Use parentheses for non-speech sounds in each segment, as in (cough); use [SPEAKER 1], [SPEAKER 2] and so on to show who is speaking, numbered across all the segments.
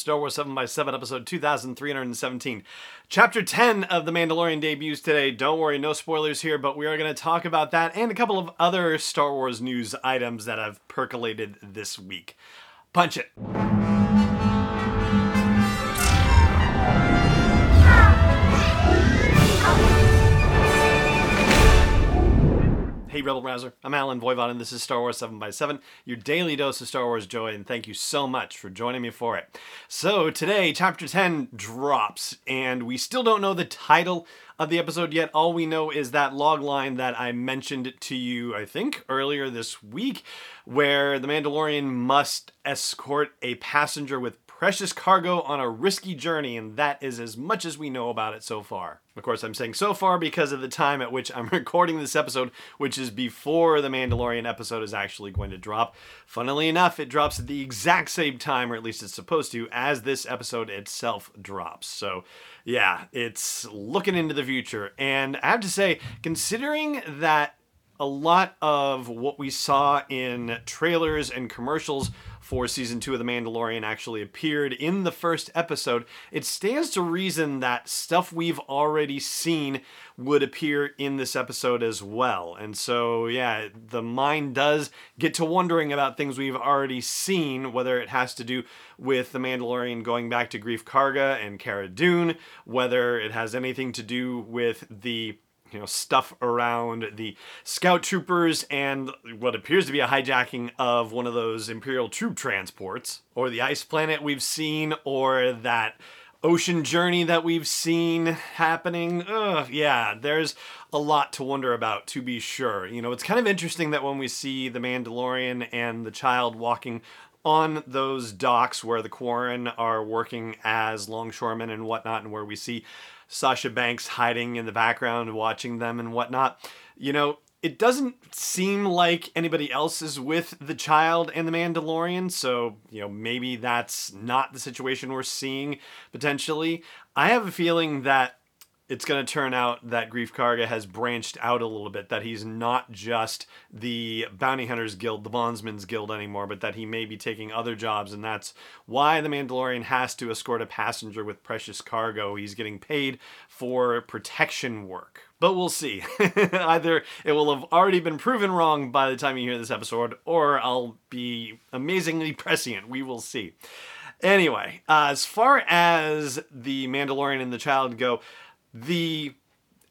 [SPEAKER 1] Star Wars 7 by 7 episode 2317. Chapter 10 of The Mandalorian debuts today. Don't worry, no spoilers here, but we are going to talk about that and a couple of other Star Wars news items that have percolated this week. Punch it. Hey, Rebel Rouser. I'm Allen Voivod, and this is Star Wars 7 by 7 your daily dose of Star Wars joy, and thank you so much for joining me for it. So, today, Chapter 10 drops, and we still don't know the title of the episode yet. All we know is that log line that I mentioned to you, I think, earlier this week, where the Mandalorian must escort a passenger with precious cargo on a risky journey, and that is as much as we know about it so far. Of course, I'm saying so far because of the time at which I'm (laughs) recording this episode, which is before the Mandalorian episode is actually going to drop. Funnily enough, it drops at the exact same time, or at least it's supposed to, as this episode itself drops. So, yeah, it's looking into the future. And I have to say, considering that a lot of what we saw in trailers and commercials for season two of The Mandalorian actually appeared in the first episode, it stands to reason that stuff we've already seen would appear in this episode as well. And so, yeah, the mind does get to wondering about things we've already seen, whether it has to do with The Mandalorian going back to Greef Karga and Cara Dune, whether it has anything to do with the you know stuff around the scout troopers and what appears to be a hijacking of one of those imperial troop transports or the ice planet we've seen or that ocean journey that we've seen happening. Ugh, yeah there's a lot to wonder about to be sure. You know it's kind of interesting that when we see the mandalorian and the child walking on those docks where the Quarren are working as longshoremen and whatnot, and where we see Sasha Banks hiding in the background, watching them and whatnot. You know, it doesn't seem like anybody else is with the child and the Mandalorian, so, you know, maybe that's not the situation we're seeing potentially. I have a feeling that it's going to turn out that Greef Karga has branched out a little bit, that he's not just the Bounty Hunters Guild, the Bondsman's Guild anymore, but that he may be taking other jobs, and that's why the Mandalorian has to escort a passenger with precious cargo. He's getting paid for protection work. But we'll see. (laughs) Either it will have already been proven wrong by the time you hear this episode, or I'll be amazingly prescient. We will see. Anyway, uh, as far as the Mandalorian and the child go, the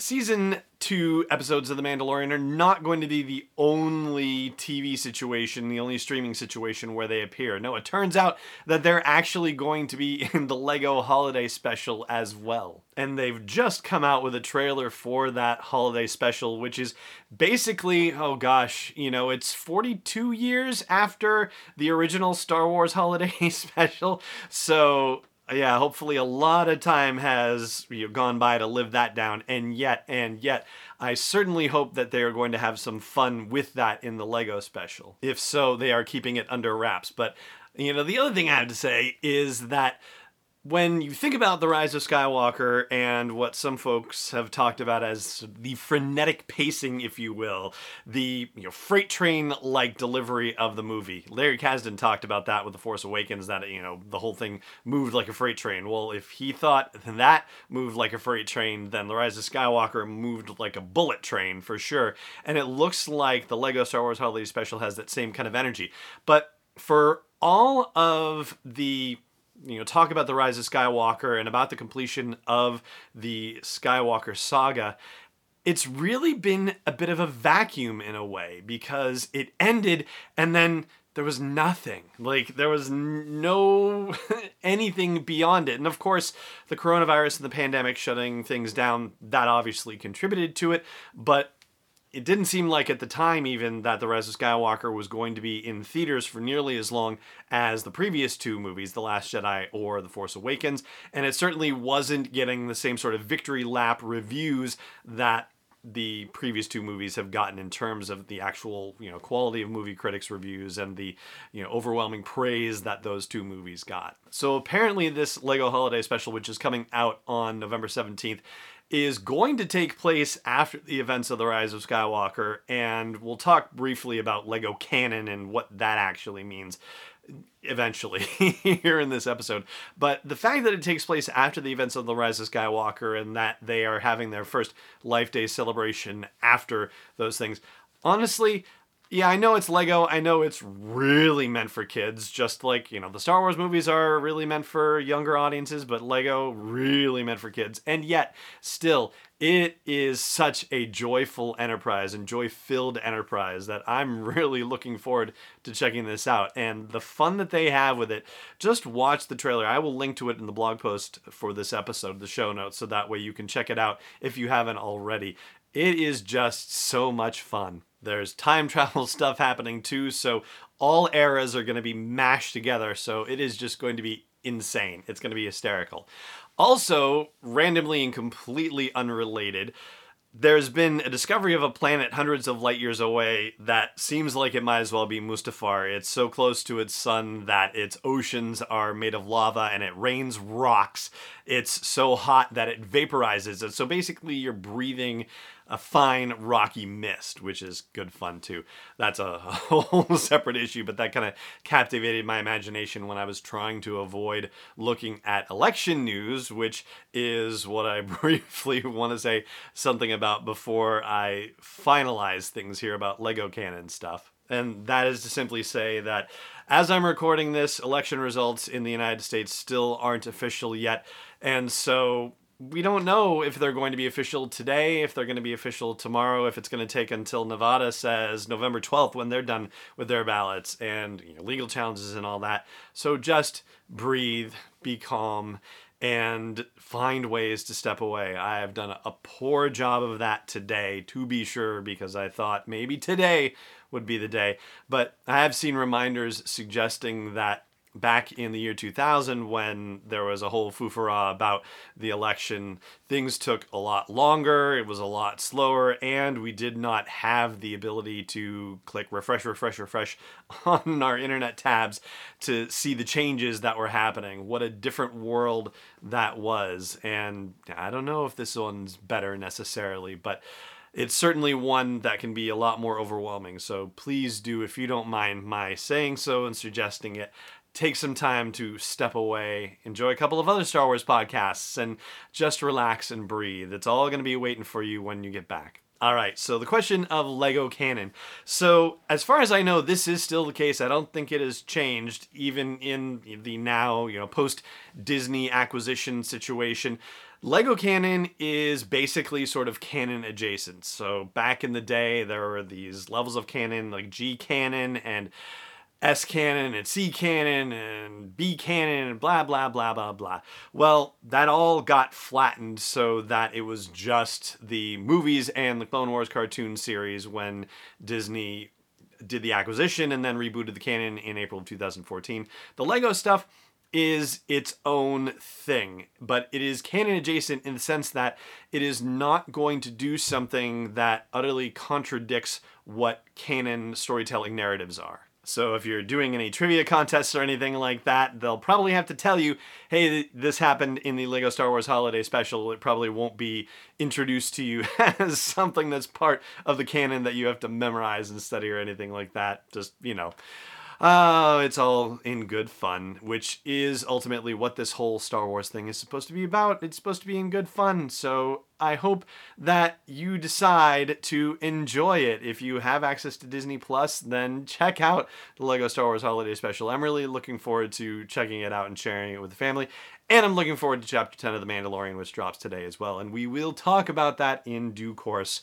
[SPEAKER 1] season two episodes of The Mandalorian are not going to be the only TV situation, the only streaming situation where they appear. No, it turns out that they're actually going to be (laughs) in the Lego holiday special as well. And they've just come out with a trailer for that holiday special, which is basically, oh gosh, you know, it's 42 years after the original Star Wars holiday (laughs) special. So yeah, hopefully a lot of time has you know, gone by to live that down, and yet, and yet, I certainly hope that they are going to have some fun with that in the Lego special. If so, they are keeping it under wraps. But you know, the other thing I have to say is that when you think about the rise of Skywalker and what some folks have talked about as the frenetic pacing, if you will, the you know, freight train like delivery of the movie, Larry Kasdan talked about that with The Force Awakens, that you know the whole thing moved like a freight train. Well, if he thought that moved like a freight train, then the rise of Skywalker moved like a bullet train for sure. And it looks like the Lego Star Wars Holiday Special has that same kind of energy. But for all of the you know talk about the rise of Skywalker and about the completion of the Skywalker saga it's really been a bit of a vacuum in a way because it ended and then there was nothing. Like there was no (laughs) anything beyond it. And of course the coronavirus and the pandemic shutting things down that obviously contributed to it. But it didn't seem like at the time even that the rise of skywalker was going to be in theaters for nearly as long as the previous two movies the last jedi or the force awakens and it certainly wasn't getting the same sort of victory lap reviews that the previous two movies have gotten in terms of the actual you know quality of movie critics reviews and the you know overwhelming praise that those two movies got. So apparently this lego holiday special which is coming out on november 17th is going to take place after the events of the Rise of Skywalker, and we'll talk briefly about Lego canon and what that actually means. eventually (laughs) here in this episode. But the fact that it takes place after the events of The Rise of Skywalker and that they are having their first Life Day celebration after those things, honestly, yeah, I know it's Lego. I know it's really meant for kids, just like, you know, the Star Wars movies are really meant for younger audiences, but Lego really meant for kids. And yet, still, it is such a joyful enterprise and joy filled enterprise that I'm (laughs) really looking forward to checking this out. And the fun that they have with it, just watch the trailer. I will link to it in the blog post for this episode, the show notes, so that way you can check it out if you haven't already. It is just so much fun. There's time travel (laughs) stuff happening too, so all eras are going to be mashed together, so it is just going to be insane. It's going to be hysterical. Also, randomly and completely unrelated, there's been a discovery of a planet hundreds of light years away that seems like it might as well be Mustafar. It's so close to its sun that its oceans are made of lava and it rains rocks. It's so hot that it vaporizes. So basically, you're breathing a fine rocky mist, which is good fun too. That's a (laughs) whole separate issue, but that kind of captivated my imagination when I was trying to avoid looking at election news, which is what I (laughs) briefly want to say something about before I finalize things here about Lego canon stuff. And that is to simply say that as I'm recording this, election results in the United States still aren't official yet. And so we don't know if they're going to be official today, if they're going to be official tomorrow, if it's going to take until Nevada says November 12th when they're done with their ballots and you know, legal challenges and all that. So just breathe, be calm, and find ways to step away. I have done a poor job of that today, to be sure, because I thought maybe today would be the day. But I have seen reminders suggesting that back in the year 2000 when there was a whole foofara about the election. Things took a lot longer it was a lot slower and we did not have the ability to click refresh refresh refresh (laughs) on our internet tabs to see the changes that were happening. What a different world that was. And i don't know if this one's better necessarily but it's certainly one that can be a lot more overwhelming. So please do, if you don't mind my saying so and suggesting it, take some time to step away, enjoy a couple of other Star Wars podcasts, and just relax and breathe. It's all going to be waiting for you when you get back. All right, so the question of Lego canon. So, as far as I know, this is still the case. I don't think it has changed, even in the now, you know, post Disney acquisition situation. Lego canon is basically sort of canon adjacent. So, back in the day, there were these levels of canon, like G canon and S canon and C canon and B canon and blah, blah, blah, blah, blah. Well, that all got flattened so that it was just the movies and the Clone Wars cartoon series when Disney did the acquisition and then rebooted the canon in April of 2014. The Lego stuff is its own thing, but it is canon adjacent in the sense that it is not going to do something that utterly contradicts what canon storytelling narratives are. So if you're doing any trivia contests or anything like that, they'll probably have to tell you, hey, this happened in the LEGO Star Wars Holiday Special. It probably won't be introduced to you (laughs) as something that's part of the canon that you have to memorize and study or anything like that. Just, you know. Oh, it's all in good fun, which is ultimately what this whole Star Wars thing is supposed to be about. It's supposed to be in good fun. So I hope that you decide to enjoy it. If you have access to Disney Plus, then check out the Lego Star Wars Holiday Special. I'm really looking forward to checking it out and sharing it with the family. And I'm looking forward to Chapter 10 of The Mandalorian, which drops today as well. And we will talk about that in due course